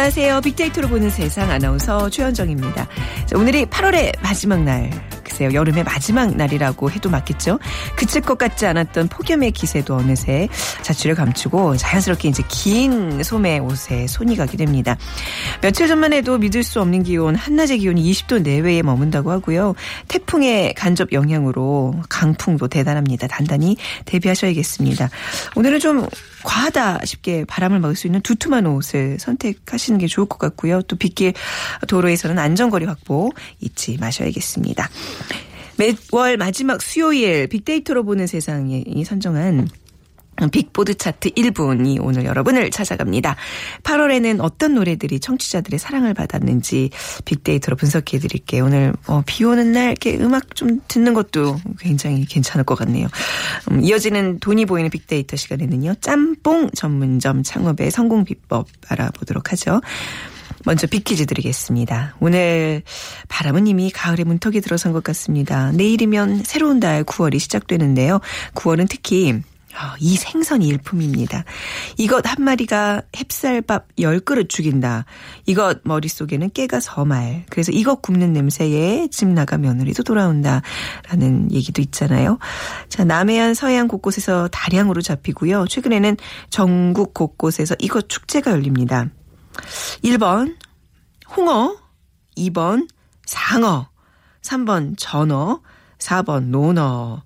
안녕하세요. 빅데이터로 보는 세상 아나운서 최현정입니다. 자, 오늘이 8월의 마지막 날. 글쎄요, 여름의 마지막 날이라고 해도 맞겠죠? 그칠 것 같지 않았던 폭염의 기세도 어느새 자취를 감추고 자연스럽게 이제 긴 소매 옷에 손이 가게 됩니다. 며칠 전만 해도 믿을 수 없는 기온, 한낮의 기온이 20도 내외에 머문다고 하고요. 태풍의 간접 영향으로 강풍도 대단합니다. 단단히 대비하셔야겠습니다. 오늘은 좀 과하다 싶게 바람을 막을 수 있는 두툼한 옷을 선택하시는 게 좋을 것 같고요. 또 빗길 도로에서는 안전거리 확보 잊지 마셔야겠습니다. 매월 마지막 수요일 빅데이터로 보는 세상이 선정한 빅보드 차트 1분이 오늘 여러분을 찾아갑니다. 8월에는 어떤 노래들이 청취자들의 사랑을 받았는지 빅데이터로 분석해 드릴게요. 오늘 어, 비 오는 날 이렇게 음악 좀 듣는 것도 굉장히 괜찮을 것 같네요. 음, 이어지는 돈이 보이는 빅데이터 시간에는요. 짬뽕 전문점 창업의 성공 비법 알아보도록 하죠. 먼저 빅퀴즈 드리겠습니다. 오늘 바람은 이미 가을의 문턱에 들어선 것 같습니다. 내일이면 새로운 달 9월이 시작되는데요. 9월은 특히 아, 이 생선이 일품입니다. 이것 한 마리가 햅쌀밥 10그릇 죽인다. 이것 머릿속에는 깨가 서말. 그래서 이것 굽는 냄새에 집 나가 며느리도 돌아온다. 라는 얘기도 있잖아요. 자, 남해안 서해안 곳곳에서 다량으로 잡히고요. 최근에는 전국 곳곳에서 이것 축제가 열립니다. 1번 홍어, 2번 상어, 3번 전어, 4번 논어.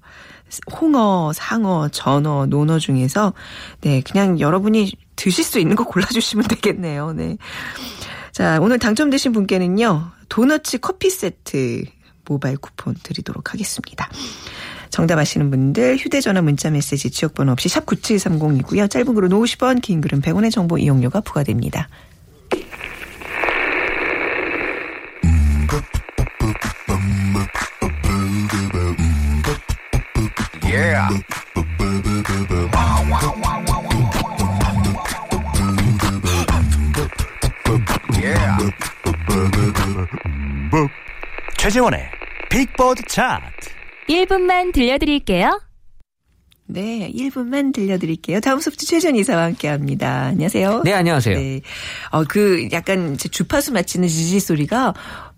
홍어, 상어, 전어, 논어 중에서 네, 그냥 여러분이 드실 수 있는 거 골라 주시면 되겠네요. 네. 자, 오늘 당첨되신 분께는요, 도너츠 커피 세트 모바일 쿠폰 드리도록 하겠습니다. 정답 아시는 분들 휴대전화 문자 메시지 지역번호 없이 샵 9730이고요. 짧은 글은 50원, 긴 글은 100원의 정보 이용료가 부과됩니다. Yeah. 예. 최재원의 빅보드 차트 1분만 들려드릴게요. 네, 1분만 들려드릴게요. 다음 소프트 최재원 이사와 함께 합니다. 안녕하세요. 네, 안녕하세요. 네. 어, 그 약간 주파수 맞히는 지지 소리가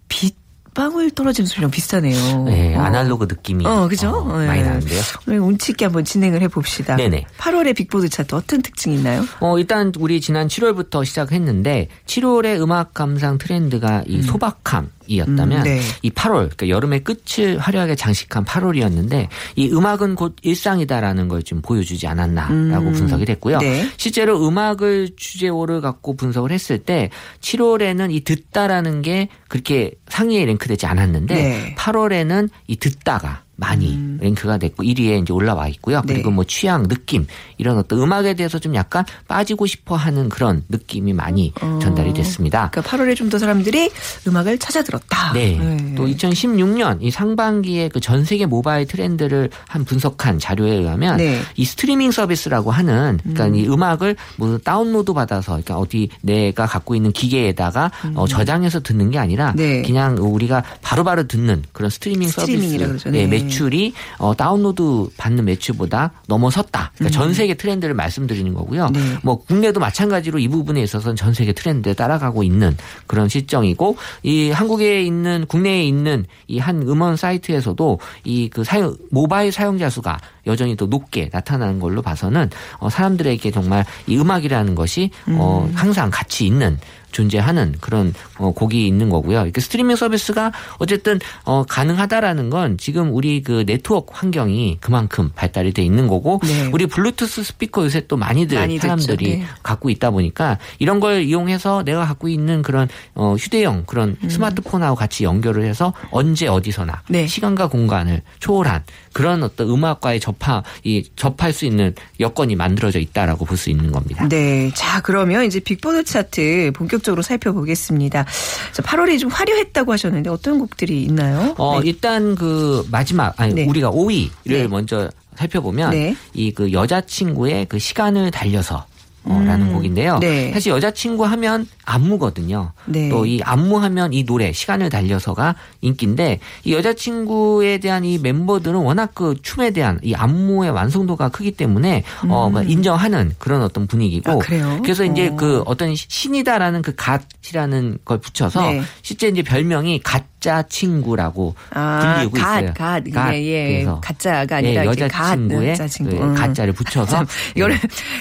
빗 방울 떨어지는 소리랑 비슷하네요. 네, 어. 아날로그 느낌이 어, 그죠? 어, 네. 많이 나는데요. 오늘 운치 있게 한번 진행을 해봅시다. 네네. 8월의 빅보드 차트 어떤 특징이 있나요? 어, 일단 우리 지난 7월부터 시작했는데 7월의 음악 감상 트렌드가 이 소박함 이었다면 음, 네. 이 8월 그러니까 여름의 끝을 화려하게 장식한 8월이었는데 이 음악은 곧 일상이다라는 걸 좀 보여주지 않았나라고 음, 분석이 됐고요. 네. 실제로 음악을 주제어를 갖고 분석을 했을 때 7월에는 이 듣다라는 게 그렇게 상위에 랭크되지 않았는데 네. 8월에는 이 듣다가 많이 랭크가 됐고 1위에 이제 올라와 있고요. 네. 그리고 뭐 취향, 느낌 이런 어떤 음악에 대해서 좀 약간 빠지고 싶어 하는 그런 느낌이 많이 전달이 됐습니다. 그러니까 8월에 좀 더 사람들이 음악을 찾아 들었다. 네. 또 2016년 이 상반기에 그 전 세계 모바일 트렌드를 한 분석한 자료에 의하면 네. 이 스트리밍 서비스라고 하는 그러니까 이 음악을 뭐 다운로드 받아서 그러니까 어디 내가 갖고 있는 기계에다가 어, 저장해서 듣는 게 아니라 음. 네. 그냥 우리가 바로 바로 듣는 그런 스트리밍 서비스 그러죠. 네. 네, 매출이 어, 다운로드 받는 매출보다 넘어섰다. 그러니까 전 세계 트렌드를 말씀드리는 거고요. 음. 네. 뭐 국내도 마찬가지로 이 부분에 있어서는 전 세계 트렌드에 따라가고 있는 그런 실정이고 이 한국에 있는 국내에 있는 이 한 음원 사이트에서도 이 그 사용 모바일 사용자 수가 여전히 더 높게 나타나는 걸로 봐서는 어, 사람들에게 정말 이 음악이라는 것이 어, 항상 가치 있는 존재하는 그런 어, 곡이 있는 거고요. 이렇게 스트리밍 서비스가 어쨌든 어, 가능하다라는 건 지금 우리 그 네트워크 환경이 그만큼 발달이 돼 있는 거고 네. 우리 블루투스 스피커 요새 또 많이들 많이. 사람들이 네. 갖고 있다 보니까 이런 걸 이용해서 내가 갖고 있는 그런 어, 휴대용 그런 스마트폰하고 같이 연결을 해서 언제 어디서나 음. 네. 시간과 공간을 초월한 그런 어떤 음악과의 접하 이 접할 수 있는 여건이 만들어져 있다라고 볼 수 있는 겁니다. 네. 자, 그러면 이제 빅보드 차트 본격 적으로 살펴보겠습니다. 자, 8월이 좀 화려했다고 하셨는데 어떤 곡들이 있나요? 어, 네. 일단 그 마지막 아니 네. 우리가 5위를 네. 먼저 살펴보면 네. 이그 여자친구의 그 시간을 달려서 어, 라는 곡인데요. 네. 사실 여자친구 하면 안무거든요. 네. 또이 안무하면 이 노래 시간을 달려서가 인기인데 이 여자친구에 대한 이 멤버들은 워낙 그 춤에 대한 이 안무의 완성도가 크기 때문에 어, 뭐 인정하는 그런 어떤 분위기고. 음. 아, 그래요? 래서 이제 어. 그 어떤 신이다라는 그 God이라는 걸 붙여서 네. 실제 이제 별명이 갓자친구라고 아, 불리고 God, 있어요. God. God. 예, 예. 그래서 가짜가 아니라 예, 이렇게 God, 여자 친구의 여자친구. 그 음. 가짜를 붙여서 참, 이거를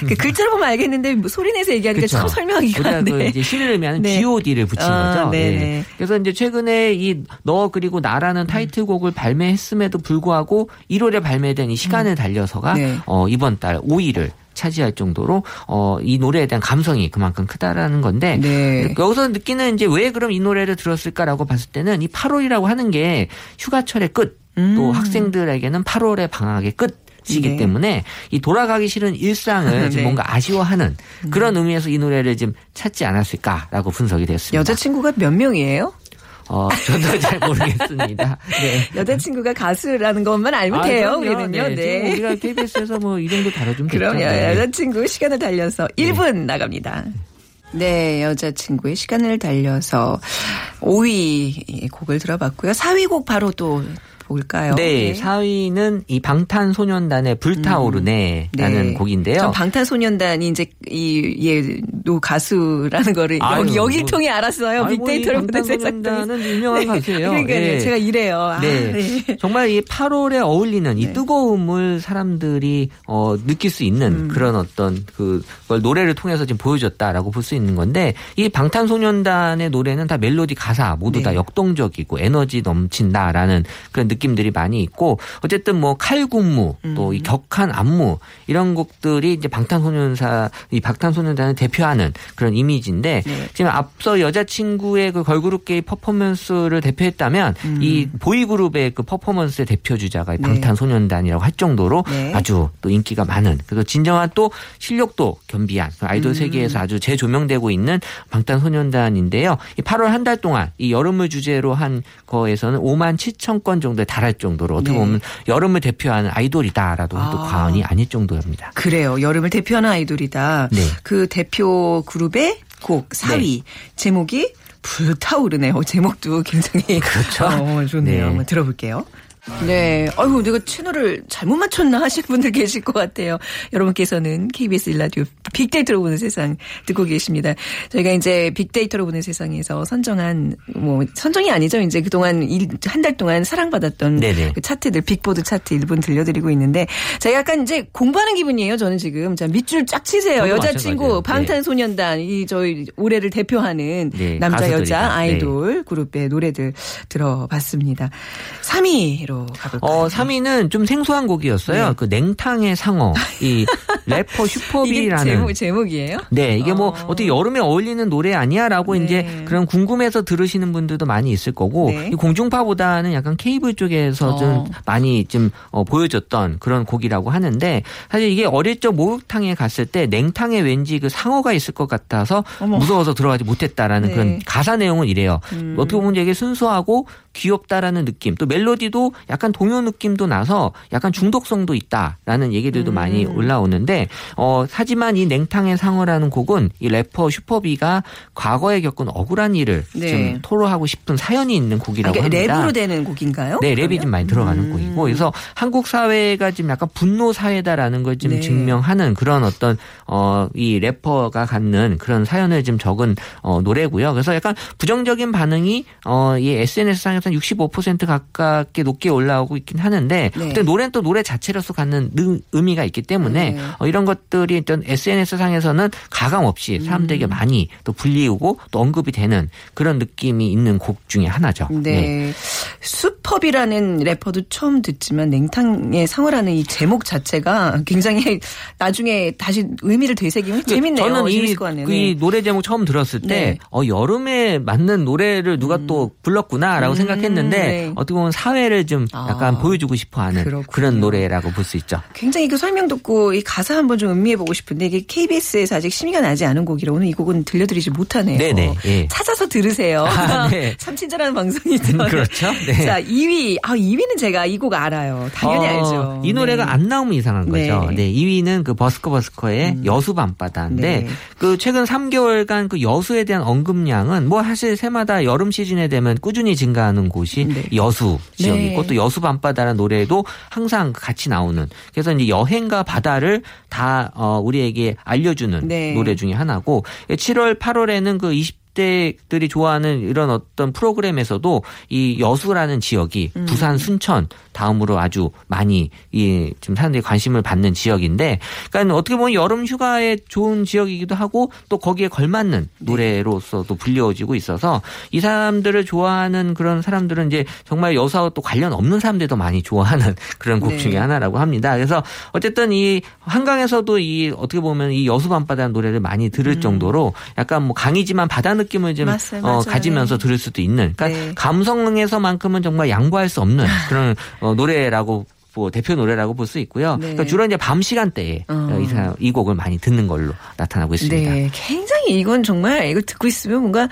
그 글자로 보면 알겠는데 뭐 소리 내서 얘기하니까 참 설명하기가 그 네. 이제 신을 의미하는 네. G.O.D를 붙인 아, 거죠. 네네. 예. 그래서 이제 최근에 이 너 그리고 나라는 타이틀곡을 발매했음에도 불구하고 1월에 발매된 이 시간을 달려서가 네. 어, 이번 달 5위를 차지할 정도로 어, 이 노래에 대한 감성이 그만큼 크다라는 건데 네. 여기서 느끼는 이제 왜 그럼 이 노래를 들었을까라고 봤을 때는 이 8월이라고 하는 게 휴가철의 끝, 또 음. 학생들에게는 8월의 방학의 끝. 이기 네. 때문에 이 돌아가기 싫은 일상을 네. 음. 좀 뭔가 아쉬워하는 그런 의미에서 이 노래를 좀 찾지 않았을까라고 분석이 됐습니다. 여자친구가 몇 명이에요? 어, 저도 잘 모르겠습니다. 네. 여자친구가 가수라는 것만 알면 돼요, 그럼요. 우리는요. 네. 네. 우리가 KBS에서 뭐 이 정도 다뤄주면 됐죠. 그럼요. 네. 여자친구 시간을 달려서 1분 나갑니다. 네, 여자친구의 시간을 달려서 5위 곡을 들어봤고요. 4위 곡 바로 또 볼까요? 네, 4위는 이 방탄소년단의 불타오르네라는 네. 곡인데요. 전 방탄소년단이 이제 이예노 가수라는 거를 아유, 여기 여길 뭐. 통해 알았어요. 이 빅데이터를 세상 방탄소년단은 유명한 가수예요. 그러니까 예. 제가 이래요. 아, 네. 네. 정말 이 8월에 어울리는 이 네. 뜨거움을 사람들이 어 느낄 수 있는 음. 그런 어떤 그걸 노래를 통해서 지금 보여줬다라고 볼 수 있는 건데 이 방탄소년단의 노래는 다 멜로디 가사 모두 네. 다 역동적이고 에너지 넘친다라는 그런 느낌들이 많이 있고 어쨌든 뭐 칼군무 또 음. 이 격한 안무 이런 곡들이 이제 방탄소년사 이 방탄소년단을 대표하는 그런 이미지인데 네. 지금 앞서 여자친구의 그 걸그룹 게이 퍼포먼스를 대표했다면 이 보이그룹의 그 퍼포먼스의 대표 주자가 이 음. 네. 방탄소년단이라고 할 정도로 네. 아주 또 인기가 많은 그래서 진정한 또 실력도 겸비한 그 아이돌 음. 세계에서 아주 재조명되고 있는 방탄소년단인데요. 이 8월 한 달 동안 이 여름을 주제로 한 거에서는 5만 7천 건 정도 에 달할 정도로 어떻게 네. 보면 여름을 대표하는 아이돌이다라도 해도 아. 과언이 아닐 정도입니다. 그래요. 여름을 대표하는 아이돌이다. 네. 그 대표 그룹의 곡 4위 제목이 불타오르네요. 제목도 굉장히 그렇죠. 어, 좋네요. 네. 한번 들어볼게요. 네. 아이고, 내가 채널을 잘못 맞췄나 하시는 분들 계실 것 같아요. 여러분께서는 KBS 일라디오 빅데이터로 보는 세상 듣고 계십니다. 저희가 이제 빅데이터로 보는 세상에서 선정한, 뭐, 선정이 아니죠. 이제 그동안 한 달 동안 사랑받았던. 그 차트들, 빅보드 차트 1분 들려드리고 있는데, 제가 약간 이제 공부하는 기분이에요. 저는 지금. 자, 밑줄 쫙 치세요. 여자친구. 네. 방탄소년단, 이 저희 올해를 대표하는 네, 남자, 가수들이다. 여자 네. 아이돌 그룹의 노래들 들어봤습니다. 3위로 가볼까요? 어, 3위는 좀 생소한 곡이었어요. 네. 그 냉탕의 상어. 이 래퍼 슈퍼비라는 제목, 제목이에요? 네, 이게 뭐 어. 어떻게 여름에 어울리는 노래 아니야라고 네. 이제 그런 궁금해서 들으시는 분들도 많이 있을 거고 네. 이 공중파보다는 약간 케이블 쪽에서 어. 좀 많이 좀 어, 보여줬던 그런 곡이라고 하는데 사실 이게 어릴 적 목욕탕에 갔을 때 냉탕에 왠지 그 상어가 있을 것 같아서 어머. 무서워서 들어가지 못했다라는 네. 그런 가사 내용은 이래요. 음. 어떻게 보면 되게 순수하고 귀엽다라는 느낌 또 멜로디도 약간 동요 느낌도 나서 약간 중독성도 있다라는 얘기들도 음. 많이 올라오는데 어 하지만 이 냉탕의 상어라는 곡은 이 래퍼 슈퍼비가 과거에 겪은 억울한 일을 네. 좀 토로하고 싶은 사연이 있는 곡이라고 그러니까 합니다. 랩으로 되는 곡인가요? 네, 랩이 그러면? 좀 많이 들어가는 음. 곡이고, 그래서 한국 사회가 지금 약간 분노 사회다라는 걸좀 네. 증명하는 그런 어떤 어이 래퍼가 갖는 그런 사연을 좀 적은 어 노래고요. 그래서 약간 부정적인 반응이 어이 SNS 상에서 65% 가깝게 높게 올라오고 있긴 하는데 네. 근데 노래는 또 노래 자체로서 갖는 능- 의미가 있기 때문에 네. 어, 이런 것들이 일단 SNS 상에서는 가감 없이 음. 사람들에게 많이 또 불리우고 또 언급이 되는 그런 느낌이 있는 곡 중에 하나죠. 네. 수펍이라는 래퍼도 처음 듣지만 냉탕의 상어라는 이 제목 자체가 굉장히 나중에 다시 의미를 되새기면 재밌네요. 그 저는 이, 이 노래 제목 처음 들었을 때, 네. 어, 여름에 맞는 노래를 누가 또 불렀구나라고 음, 생각했는데, 네. 어떻게 보면 사회를 좀 아, 약간 보여주고 싶어 하는 그렇군요. 그런 노래라고 볼 수 있죠. 굉장히 그 설명 듣고 이 가사 한번 좀 음미해 보고 싶은데 이게 KBS에서 아직 심의가 나지 않은 곡이라 오늘 이 곡은 들려드리지 못하네요. 네네, 예. 찾아서 들으세요. 아, 네. 참 친절한 방송이죠. 그렇죠. 네. 자, 2위. 아, 2위는 제가 이 곡 알아요. 당연히 어, 알죠. 이 노래가 네. 안 나오면 이상한 거죠. 네. 네. 2위는 그 버스커 버스커의 여수 밤바다인데 네. 그 최근 3개월간 그 여수에 대한 언급량은 뭐 사실 새마다 여름 시즌에 되면 꾸준히 증가하는 곳이 네. 여수 지역이고 여수 밤바다라는 노래도 항상 같이 나오는 그래서 이제 여행과 바다를 다 어, 우리에게 알려주는 네. 노래 중에 하나고 7월 8월에는 그 20. 대들이 좋아하는 이런 어떤 프로그램에서도 이 여수라는 지역이 음. 부산 순천 다음으로 아주 많이 이 지금 사람들이 관심을 받는 지역인데 그러니까 어떻게 보면 여름 휴가에 좋은 지역이기도 하고 또 거기에 걸맞는 네. 노래로서도 불려지고 있어서 이 사람들을 좋아하는 그런 사람들은 이제 정말 여수와 또 관련 없는 사람들도 많이 좋아하는 그런 곡 네. 중에 하나라고 합니다. 그래서 어쨌든 이 한강에서도 이 어떻게 보면 이 여수 밤바다는 노래를 많이 들을 정도로 약간 뭐 강이지만 바다 느 낌을 좀 음. 맞아요, 어. 가지면서 들을 수도 있는 그러니까 네. 감성에서만큼은 정말 양보할 수 없는 그런 어, 노래라고 뭐 대표 노래라고 볼 수 있고요. 네. 그러니까 주로 이제 밤 시간대에 어. 이, 사- 이 곡을 많이 듣는 걸로 나타나고 있습니다. 네, 굉장히 이건 정말 이걸 듣고 있으면 뭔가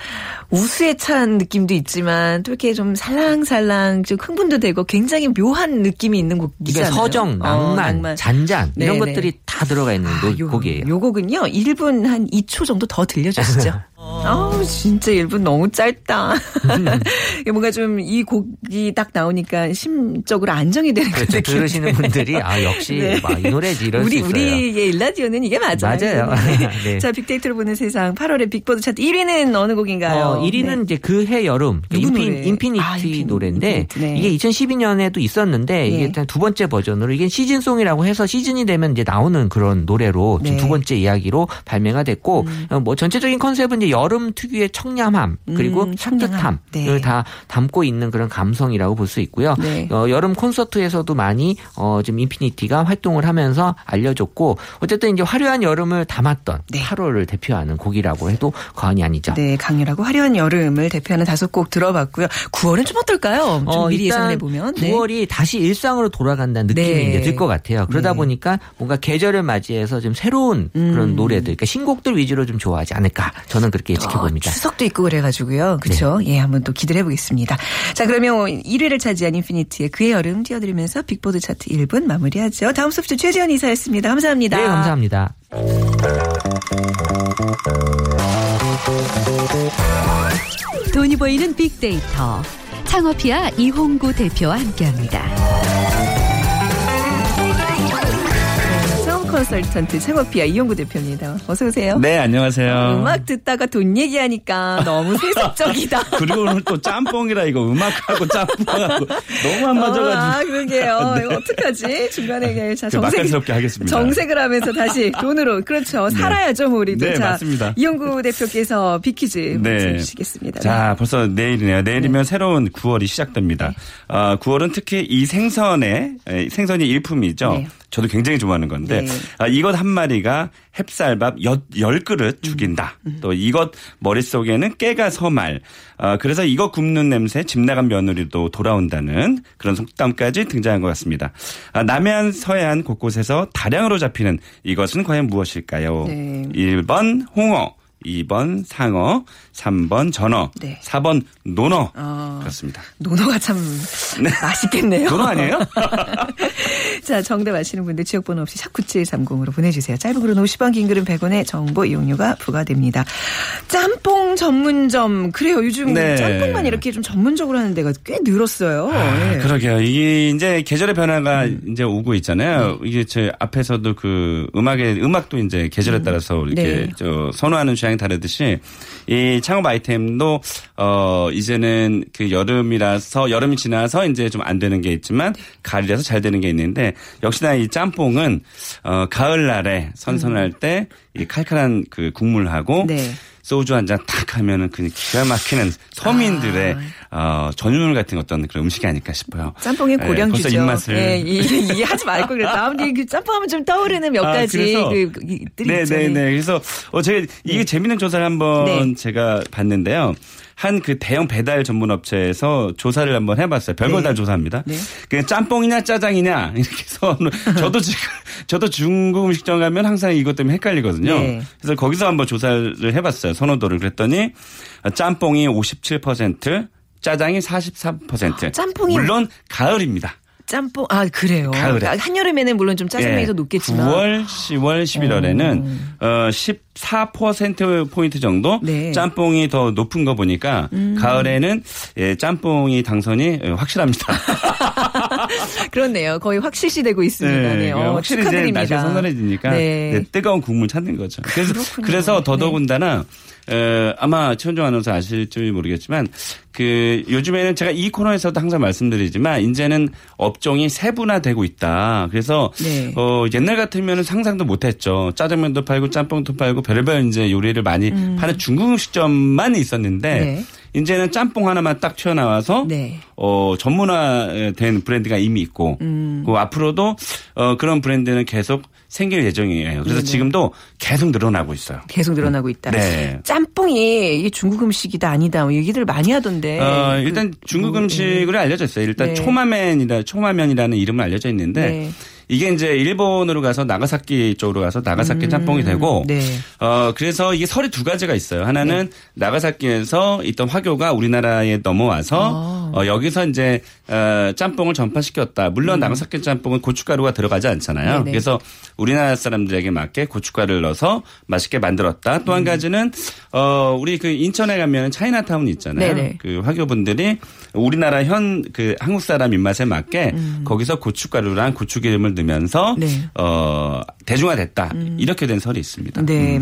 우수에 찬 느낌도 있지만 또 이렇게 좀 살랑살랑 좀 흥분도 되고 굉장히 묘한 느낌이 있는 이게 곡이잖아요. 서정, 어, 낭만, 잔잔 이런 네네. 것들이 다 들어가 있는 노- 요, 곡이에요. 요 곡은요, 1분 한 2초 정도 더 들려주시죠. 아우, 진짜 1분 너무 짧다. 이게 뭔가 좀 이 곡이 딱 나오니까 심적으로 안정이 되는 그렇죠. 그 느낌. 들으시는 분들이 아 역시 네. 맞아 이 노래지 이럴 우리 수 있어요. 우리의 일라디오는 이게 맞아요. 맞아요. 네. 자 빅데이터로 보는 세상 8월의 빅보드 차트 1위는 어느 곡인가요? 어, 1위는 네. 이제 그 해 여름 누구 인피? 인피니트 아, 인피니- 노래인데 인피니트, 네. 이게 2012년에도 있었는데 이게 네. 일단 두 번째 버전으로 이게 시즌송이라고 해서 시즌이 되면 이제 나오는 그런 노래로 지금 네. 음. 두 번째 이야기로 발매가 됐고 어, 뭐 전체적인 컨셉은 이제 여름 특유의 청량함 그리고 음, 청량함. 산뜻함을 네. 다 담고 있는 그런 감성이라고 볼 수 있고요. 네. 어, 여름 콘서트에서도 많이 어, 지금 인피니트가 활동을 하면서 알려졌고 어쨌든 이제 화려한 여름을 담았던 네. 8월을 대표하는 곡이라고 해도 과언이 아니죠. 네, 강렬하고 화려한 여름을 대표하는 다섯 곡 들어봤고요. 9월은 좀 어떨까요? 좀 어, 미리 예상해 보면. 9월이 다시 일상으로 돌아간다는 느낌이 네. 이제 들 것 같아요. 그러다 네. 보니까 뭔가 계절을 맞이해서 좀 새로운 음. 그런 노래들, 그러니까 신곡들 위주로 좀 좋아하지 않을까 저는 그렇게 지켜봅니다. 어, 추석도 있고 그래가지고요. 그렇죠. 예, 한번 또 기대를 해보겠습니다. 자, 그러면 1위를 차지한 인피니티의 그의 여름 띄워드리면서 빅보드 차트 1분 마무리하죠. 다음 소프트 최지원 이사였습니다. 감사합니다. 네, 감사합니다. 돈이 보이는 빅데이터. 창업이야 이홍구 대표와 함께합니다. 컨설턴트 창업피아 이용구 대표입니다. 어서 오세요. 네, 안녕하세요. 음악 듣다가 돈 얘기하니까 너무 세속적이다. 그리고 오늘 또 짬뽕이라 이거 음악하고 짬뽕하고 너무 안 맞아가지고. 아, 그러게요. 이거 어떡하지? 중간에 자, 좀 정색, 맛깔스럽게 하겠습니다. 정색을 하면서 다시 돈으로. 그렇죠. 살아야죠, 뭐 우리도. 네, 자, 맞습니다. 이용구 대표께서 비키즈 네. 주시겠습니다. 자, 벌써 내일이네요. 내일이면 새로운 9월이 시작됩니다. 어, 9월은 특히 이 생선의 에, 생선이 일품이죠. 네. 저도 굉장히 좋아하는 건데 네. 아, 이것 한 마리가 햅쌀밥 여, 열 그릇 죽인다. 음. 또 이것 머릿속에는 깨가 서말. 어, 그래서 이것 굽는 냄새 집 나간 며느리도 돌아온다는 그런 속담까지 등장한 것 같습니다. 아, 남해안 서해안 곳곳에서 다량으로 잡히는 이것은 과연 무엇일까요? 네. 1번 홍어, 2번 상어, 3번 전어, 네. 4번 논어. 어. 그렇습니다. 노노가 참 맛있겠네요. 논어 아니에요? 자, 정답 아시는 분들 지역번호 없이 샵9730으로 보내주세요. 짧은 글은 50원, 긴 글은 100원의 정보 이용료가 부과됩니다. 짬뽕 전문점. 그래요. 요즘 네. 짬뽕만 이렇게 좀 전문적으로 하는 데가 꽤 늘었어요. 아, 예. 그러게요. 이게 이제 계절의 변화가 음. 이제 오고 있잖아요. 네. 이게 제 앞에서도 그 음악의 음악도 이제 계절에 따라서 이렇게 네. 저 선호하는 취향이 다르듯이 이 창업 아이템도 어 이제는 그 여름이라서 여름이 지나서 이제 좀 안 되는 게 있지만 가을이라서 잘 되는 게 있는데 역시나 이 짬뽕은 어 가을날에 선선할 때이 칼칼한 그 국물하고 네. 소주 한 잔 탁 하면은 그냥 기가 막히는 서민들의 어, 전유물 같은 어떤 그런 음식이 아닐까 싶어요. 짬뽕의 예, 고량주죠. 벌써 입맛을. 예, 이, 이 하지 말걸 그랬다. 다음에 그 짬뽕하면 좀 떠오르는 몇 아, 가지 그래서- 그, 그, 이들이 네. 네, 네. 그래서 어 제가 이게 재밌는 조사를 한번 네. 제가 봤는데요. 한그 대형 배달 전문 업체에서 조사를 한번 해봤어요. 별걸 네. 다 조사합니다. 네. 그 짬뽕이냐 짜장이냐 이렇게 해서 저도 지금 저도 중국 음식점 가면 항상 이것 때문에 헷갈리거든요. 네. 그래서 거기서 한번 조사를 해봤어요. 선호도를 그랬더니 짬뽕이 57%, 짜장이 43%. 아, 짬뽕이 물론 가을입니다. 짬뽕 아 그래요. 가을에. 그러니까 한여름에는 물론 좀 짜장면이 예, 더 높겠지만 9월, 10월, 11월에는 어, 14% 포인트 정도 네. 음. 짬뽕이 더 높은 거 보니까 가을에는 예, 짬뽕이 당선이 예, 확실합니다. 그렇네요. 거의 확실시 되고 있습니다. 네, 그 어, 확실히 이제 축하드립니다. 날씨가 선선해지니까 네. 네, 뜨거운 국물 찾는 거죠. 그래서 그렇군요. 그래서 더더군다나 에, 아마 최현정 아나운서 아실지 모르겠지만 그 요즘에는 제가 이 코너에서도 항상 말씀드리지만 이제는 업종이 세분화되고 있다. 그래서 네. 어, 옛날 같으면 상상도 못했죠. 짜장면도 팔고 짬뽕도 팔고 별의별 이제 요리를 많이 파는 중국 음식점만 있었는데 음. 네. 이제는 짬뽕 하나만 딱 튀어나와서 네. 어, 전문화된 브랜드가 이미 있고, 음. 그 앞으로도 어, 그런 브랜드는 계속 생길 예정이에요. 그래서 네네. 지금도 계속 늘어나고 있어요. 계속 늘어나고 있다. 네. 짬뽕이 이게 중국 음식이다 아니다 뭐 얘기들 많이 하던데. 어, 그, 일단 중국 뭐, 음식으로 알려져 있어요. 일단 네. 초마면이라 초마면이라는 이름은 알려져 있는데 네. 이게 이제 일본으로 가서 나가사키 쪽으로 가서 나가사키 짬뽕이 되고 네. 어 그래서 이게 설이 두 가지가 있어요. 하나는 나가사키에서 있던 화교가 우리나라에 넘어와서 아. 어 여기서 이제 어 짬뽕을 전파시켰다. 물론 나가사키 짬뽕은 고춧가루가 들어가지 않잖아요. 음. 네네. 그래서 우리나라 사람들에게 맞게 고춧가루를 넣어서 맛있게 만들었다. 또 음. 한 가지는 어 우리 그 인천에 가면 차이나타운 있잖아요. 네네. 그 화교분들이 우리나라 현 그 한국 사람 입맛에 맞게 거기서 고춧가루랑 고추기름을 넣으면서 음. 네. 어 대중화됐다 이렇게 된 설이 있습니다. 네.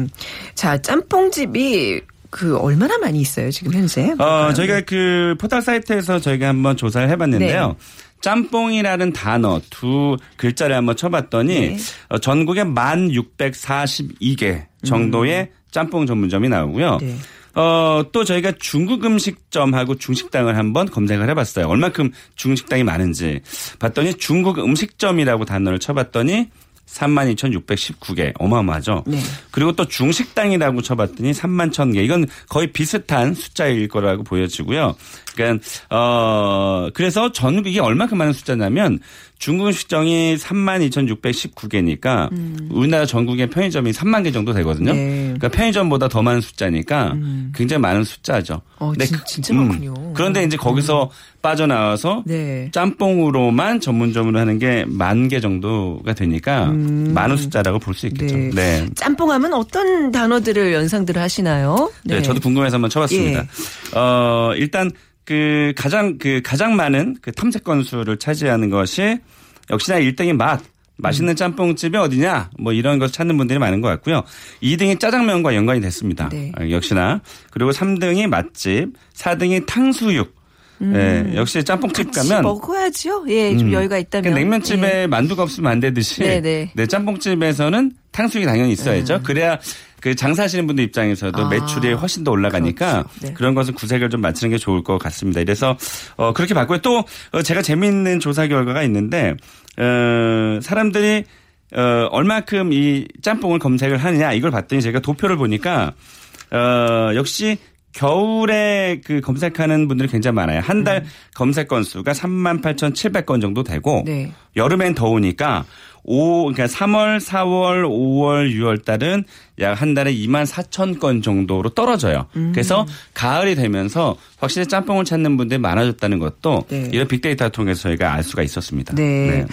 자 짬뽕집이 그 얼마나 많이 있어요 지금 현재? 어 저희가 그 포털 사이트에서 저희가 한번 조사를 해봤는데요. 네. 짬뽕이라는 단어 두 글자를 한번 쳐봤더니 네. 어, 전국에 1,642개 정도의 짬뽕 전문점이 나오고요. 네. 어, 또 저희가 중국 음식점하고 중식당을 한번 검색을 해봤어요. 얼마큼 중식당이 많은지 봤더니 중국 음식점이라고 단어를 쳐봤더니 32,619개 어마어마하죠. 네. 그리고 또 중식당이라고 쳐봤더니 3만 1,000개. 이건 거의 비슷한 숫자일 거라고 보여지고요. 그러니까 어 그래서 전국 이게 얼마큼 많은 숫자냐면 중국 음식점이 3만 2,619개니까 우리나라 전국의 편의점이 3만 개 정도 되거든요. 음. 네. 음. 그러니까 편의점보다 더 많은 숫자니까 굉장히 많은 숫자죠. 어, 진- 그- 진짜 많군요. 그런데 이제 거기서 빠져나와서 네. 짬뽕으로만 전문점으로 하는 게 만 개 정도가 되니까 많은 숫자라고 볼 수 있겠죠. 음. 네. 네. 짬뽕하면 어떤 단어들을 연상들을 하시나요? 네, 저도 궁금해서 한번 쳐봤습니다. 예. 어, 일단 그 가장 그 가장 많은 그 탐색 건수를 차지하는 것이 역시나 1등이 맛. 음. 맛있는 짬뽕집이 어디냐? 뭐 이런 것 찾는 분들이 많은 것 같고요. 2등이 짜장면과 연관이 됐습니다. 네. 아, 역시나. 그리고 3등이 맛집, 4등이 탕수육. 예, 역시 짬뽕집 음. 같이 가면 먹어야죠. 예, 좀 음. 여유가 있다면. 그 냉면집에 예. 만두가 없으면 안 되듯이 네네. 네, 짬뽕집에서는 탕수육이 당연히 있어야죠. 그래야 그 장사하시는 분들 입장에서도 아, 매출이 훨씬 더 올라가니까. 네. 그런 것은 구색을 좀 맞추는 게 좋을 것 같습니다. 이래서 어 그렇게 봤고요. 또 어, 제가 재미있는 조사 결과가 있는데 어 사람들이 어 얼마큼 이 짬뽕을 검색을 하느냐 이걸 봤더니 제가 도표를 보니까 어 역시 겨울에 그 검색하는 분들이 굉장히 많아요. 한달 검색 건수가 3만 8,700건 정도 되고 네. 여름엔 더우니까 5 그러니까 3월, 4월, 5월, 6월 달은 약 한 달에 2만 4천 건 정도로 떨어져요. 음. 그래서 가을이 되면서 확실히 짬뽕을 찾는 분들이 많아졌다는 것도 네. 이런 빅데이터를 통해서 저희가 알 수가 있었습니다. 네.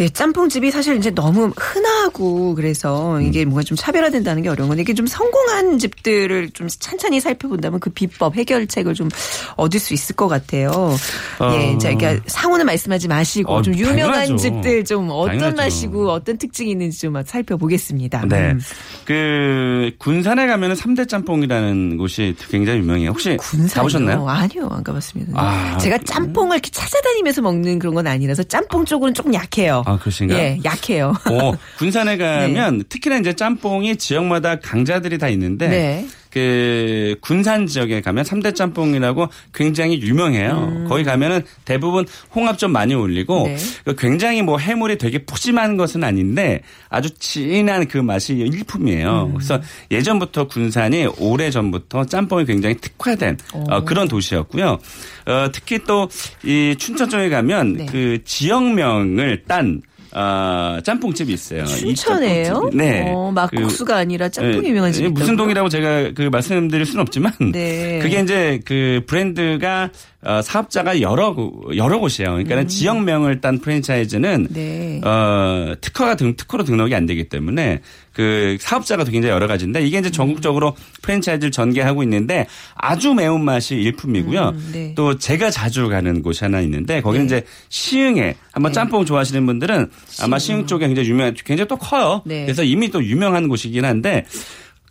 예, 짬뽕집이 사실 이제 너무 흔하고 그래서 음. 이게 뭔가 좀 차별화된다는 게 어려운 건데 이게 좀 성공한 집들을 좀 찬찬히 살펴본다면 그 비법 해결책을 좀 얻을 수 있을 것 같아요. 어. 예, 자, 그러니까 상호는 말씀하지 마시고 어, 좀 유명한 당연하죠. 집들 좀 어떤 당연하죠. 맛이고 가 지고 어떤 특징이 있는지 좀 살펴보겠습니다. 네. 음. 그 군산에 가면은 3대 짬뽕이라는 곳이 굉장히 유명해요. 혹시 군산이요? 가보셨나요? 아니요, 안 가봤습니다. 아, 제가 그- 짬뽕을 이렇게 찾아다니면서 먹는 그런 건 아니라서 짬뽕 쪽은 조금 약해요. 아, 그러신가요? 예, 약해요. 오, 군산에 가면 특히나 이제 짬뽕이 지역마다 강자들이 다 있는데 네. 그 군산 지역에 가면 3대 짬뽕이라고 굉장히 유명해요. 거기 가면은 대부분 홍합 좀 많이 올리고 네. 그 굉장히 뭐 해물이 되게 푸짐한 것은 아닌데 아주 진한 그 맛이 일품이에요. 그래서 예전부터 군산이 오래 전부터 짬뽕이 굉장히 특화된 어, 그런 도시였고요. 어, 특히 또 이 춘천 쪽에 가면 네. 그 지역명을 딴 어, 짬뽕집이 있어요. 이 춘천에요? 네. 어, 막국수가 아니라 짬뽕이 예, 유명한 집이 예, 무슨? 동이라고 제가 그 말씀드릴 수는 없지만 네. 그게 이제 그 브랜드가 어, 사업자가 여러 곳- 여러 곳이에요. 그러니까 지역명을 딴 프랜차이즈는 음. 네. 어, 특허가 등 특허로 등록이 안 되기 때문에 그 사업자가 또 굉장히 여러 가지인데 이게 이제 전국적으로 프랜차이즈를 전개하고 있는데 아주 매운 맛이 일품이고요. 음, 네. 또 제가 자주 가는 곳이 하나 있는데 거기는 네. 이제 시흥에 한번 짬뽕 좋아하시는 분들은 아마 시흥 쪽에 굉장히 유명 굉장히 또 커요. 네. 그래서 이미 또 유명한 곳이긴 한데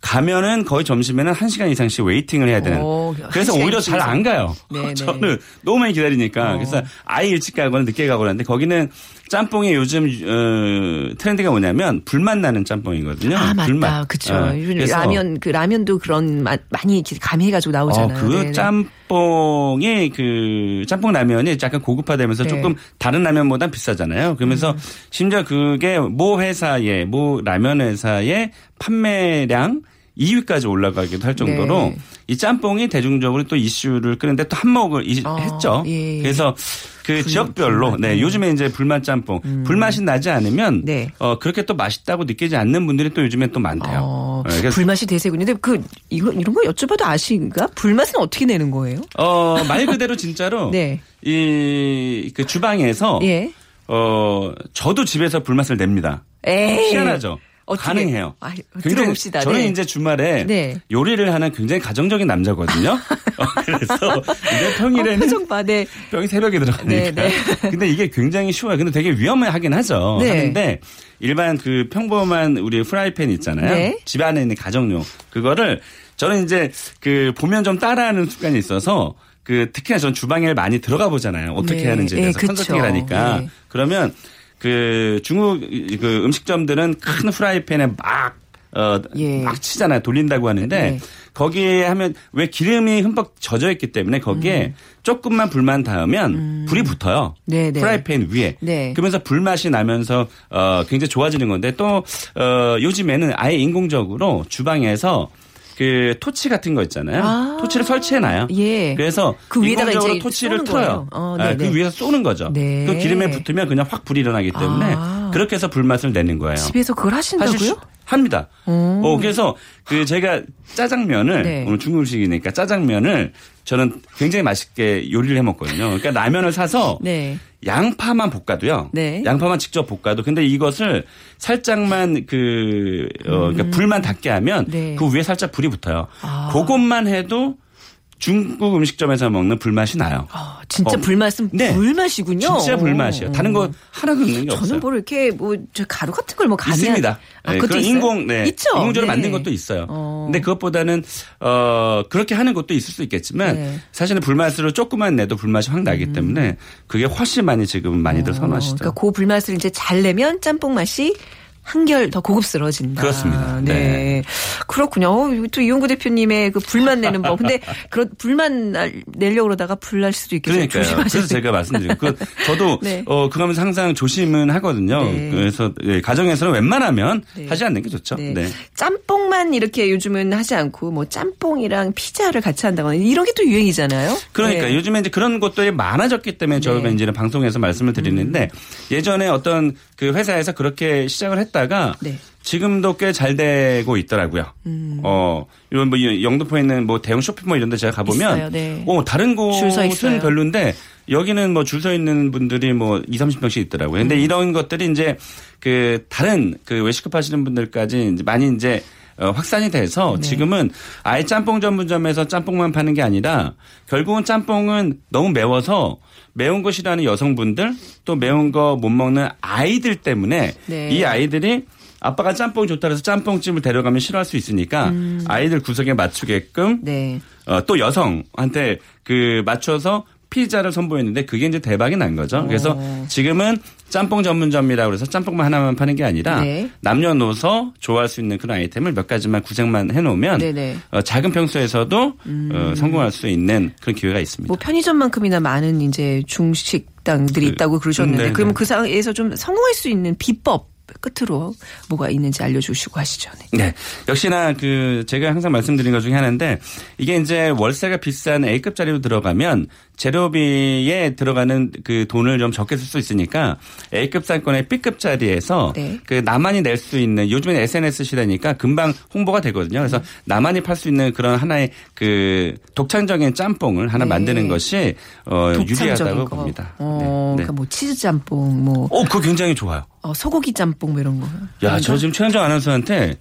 가면은 거의 점심에는 1시간 이상씩 waiting을 해야 되는. 오, 그래서 한 오히려 잘 안 가요. 네, 네. 저는 너무 많이 기다리니까. 어. 그래서 아예 일찍 가거나 늦게 가거나 하는데 거기는 짬뽕이 요즘 어, 트렌드가 뭐냐면 불맛 나는 짬뽕이거든요. 아, 맞다. 불맛. 그쵸. 어, 라면, 그 라면도 그런 맛 많이 가미해가지고 나오잖아요. 어, 그 네네. 짬뽕이 그 짬뽕 라면이 약간 고급화되면서 네. 음. 조금 다른 라면보다 비싸잖아요. 그러면서 심지어 그게 모 회사의 모 라면 회사의 판매량 2위까지 올라가기도 할 정도로 네. 이 짬뽕이 대중적으로 또 이슈를 끄는데 또 한몫을 이- 어, 했죠. 예, 예. 그래서 그 지역별로 네 요즘에 이제 불맛 짬뽕 불맛이 나지 않으면 음. 네. 어 그렇게 또 맛있다고 느끼지 않는 분들이 또 요즘에 또 많대요. 어, 네, 그래서 불맛이 대세군요. 근데 그 이거 이런 거 여쭤봐도 아신가? 불맛은 어떻게 내는 거예요? 어, 말 그대로 진짜로 네. 이그 주방에서 예. 어 저도 집에서 불맛을 냅니다. 에이. 희한하죠. 어떻게? 가능해요. 아, 들어봅시다. 저는 네. 이제 주말에 네. 요리를 하는 굉장히 가정적인 남자거든요. 어, 그래서 이제 어, 평일에는 표정 봐. 네. 병이 새벽에 들어가니까. 네, 네. 근데 이게 굉장히 쉬워요. 근데 되게 위험하긴 하죠. 네. 하는데 일반 그 평범한 우리 프라이팬 있잖아요. 네. 집 안에 있는 가정용 그거를 저는 이제 그 보면 좀 따라하는 습관이 있어서 그 특히나 전 주방에 많이 들어가 보잖아요. 어떻게 네. 하는지에 네, 대해서 그쵸. 컨설팅을 하니까 네. 그러면 그 중국 그 음식점들은 큰 프라이팬에 막 어, 예. 막 치잖아요. 돌린다고 하는데 네. 거기에 하면 왜 기름이 흠뻑 젖어 있기 때문에 거기에 조금만 불만 닿으면 불이 붙어요. 음. 네, 네. 프라이팬 위에. 네. 그러면서 불맛이 나면서 어 굉장히 좋아지는 건데 또 어 요즘에는 아예 인공적으로 주방에서 그 토치 같은 거 있잖아요. 아. 토치를 설치해 놔요. 예. 그래서 그 위에다가 인공적으로 토치를 틀어요. 어, 아. 그 위에서 쏘는 거죠. 네. 그 기름에 붙으면 그냥 확 불이 일어나기 때문에 아. 그렇게 해서 불맛을 내는 거예요. 집에서 그걸 하신다고요? 합니다. 어, 그래서 그 제가 짜장면을 네. 오늘 중국 음식이니까 짜장면을 저는 굉장히 맛있게 요리를 해 먹거든요. 그러니까 라면을 사서 네. 양파만 볶아도요. 네. 양파만 직접 볶아도 근데 이것을 살짝만 그 어, 그러니까 불만 닿게 하면 음. 네. 그 위에 살짝 불이 붙어요. 아. 그것만 해도 중국 음식점에서 먹는 불맛이 나요. 아, 진짜 어. 불맛은 네. 불맛이군요. 진짜 불맛이에요. 다른 거 하나도 넣는 게 없어요. 저는 뭐 이렇게 뭐저 가루 같은 걸 뭐 가미 있습니다. 아, 네, 그것도 있어요? 인공, 네. 있죠. 인공적으로 네. 만든 것도 있어요. 어. 근데 그것보다는 어 그렇게 하는 것도 있을 수 있겠지만 네. 음. 사실은 불맛으로 조금만 내도 불맛이 확 나기 때문에 그게 훨씬 많이 지금 많이들 선호하시죠. 그러니까 그 불맛을 이제 잘 내면 짬뽕 맛이 한결 더 고급스러워진다. 그렇습니다. 네. 네. 그렇군요. 어, 또 이용구 대표님의 그 불맛 내는 법. 근데 그런 날- 내려고 그러다가 불 날 수도 있겠어요. 그러니까요. 그래서 제가 말씀드린 그 저도 네. 어 하면서 항상 조심은 하거든요. 네. 그래서 예, 가정에서는 웬만하면 네. 하지 않는 게 좋죠. 네. 네. 짬뽕만 이렇게 요즘은 하지 않고 뭐 짬뽕이랑 피자를 같이 한다거나 이런 게 또 유행이잖아요. 그러니까 네. 요즘에 이제 그런 것들이 많아졌기 때문에 저희가 네. 이제는 방송에서 말씀을 드리는데 예전에 어떤 그 회사에서 그렇게 시작을 했다 가 네. 지금도 꽤 잘 되고 있더라고요. 음. 어, 이런 뭐 영등포에 있는 뭐 대형 쇼핑몰 이런 데 제가 가보면 네. 어, 다른. 곳은 별론데 여기는 뭐 줄 서 있는 분들이 뭐 2, 30명씩 있더라고요. 근데 음. 이런 것들이 이제 그 다른 그 외식급 하시는 분들까지 이제 많이 이제 어, 확산이 돼서 네. 지금은 아예 짬뽕 전문점에서 짬뽕만 파는 게 아니라 결국은 짬뽕은 너무 매워서 매운 거 싫어하는 여성분들 또 매운 거 못 먹는 아이들 때문에 네. 이 아이들이 아빠가 짬뽕 좋다 그래서 짬뽕집을 데려가면 싫어할 수 있으니까 아이들 구석에 맞추게끔 음. 네. 어, 또 여성한테 그 맞춰서 피자를 선보였는데 그게 이제 대박이 난 거죠. 그래서 어. 지금은 짬뽕 전문점이라고 해서 짬뽕만 하나만 파는 게 아니라 네. 남녀노소 좋아할 수 있는 그런 아이템을 몇 가지만 구색만 해놓으면 네네. 음. 어, 작은 평소에서도 어, 성공할 수 있는 그런 기회가 있습니다. 뭐 편의점만큼이나 많은 이제 중식 당들이 그, 있다고 그러셨는데 네, 그러면 네. 그 상황에서 좀 성공할 수 있는 비법 끝으로 뭐가 있는지 알려주시고 하시죠. 네. 네. 역시나 그 제가 항상 말씀드린 것 중에 하나인데 이게 이제 월세가 비싼 A급짜리로 들어가면 재료비에 들어가는 그 돈을 좀 적게 쓸 수 있으니까 A급 상권의 B급짜리에서 네. 그 나만이 낼 수 있는 요즘엔 SNS 시대니까 금방 홍보가 되거든요. 그래서 나만이 팔 수 있는 그런 하나의 그 독창적인 짬뽕을 하나 네. 만드는 것이 어, 유리하다고 거. 봅니다. 어, 네. 네. 그러니까 뭐 치즈 짬뽕, 뭐 어, 그거 굉장히 좋아요. 어, 소고기 짬뽕 뭐 이런 거. 야, 저 지금 최현정 아나운서한테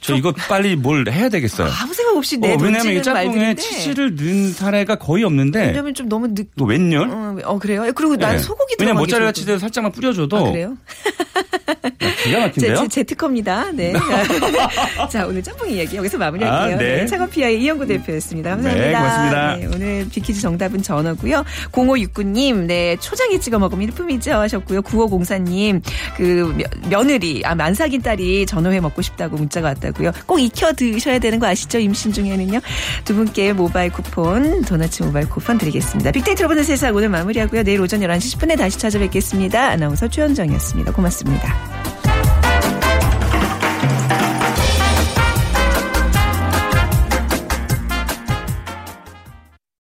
저 이거 빨리 뭘 해야 되겠어요. 아무 생각 없이 내 어, 왜냐면 던지는 이 말들인데. 치즈를 넣은 사례가 거의 없는데 왜냐면 좀 너무 늦. 또 웬열? 어, 어, 그래요? 그리고 난 네. 소고기 들어가기 모짜렐라. 치즈 살짝만 뿌려줘도 아, 그래요? 야, 기가 제, 막힌데요? 제, 제 특허입니다. 네. 자, 오늘 짬뽕 이야기 여기서 마무리할게요. 아, 네. 네. 창업피아의 이영구 대표였습니다. 감사합니다. 네, 고맙습니다. 네, 오늘 빅 퀴즈 정답은 전어고요. 0569님, 네, 초장에 찍어 먹으면 일품이죠 하셨고요. 9504님, 그 며- 며느리, 아, 만삭인 딸이 전어회 먹고 싶다고 문자가 왔다고요. 꼭 익혀 드셔야 되는 거 아시죠? 임신 중에는요. 두 분께 모바일 쿠폰, 도너츠 모바일 쿠폰 드리겠습니다. 빅데이터로 보는 세상 오늘 마무리하고요. 내일 오전 11시 10분에 다시 찾아뵙겠습니다. 아나운서 최현정이었습니다. 고맙습니다.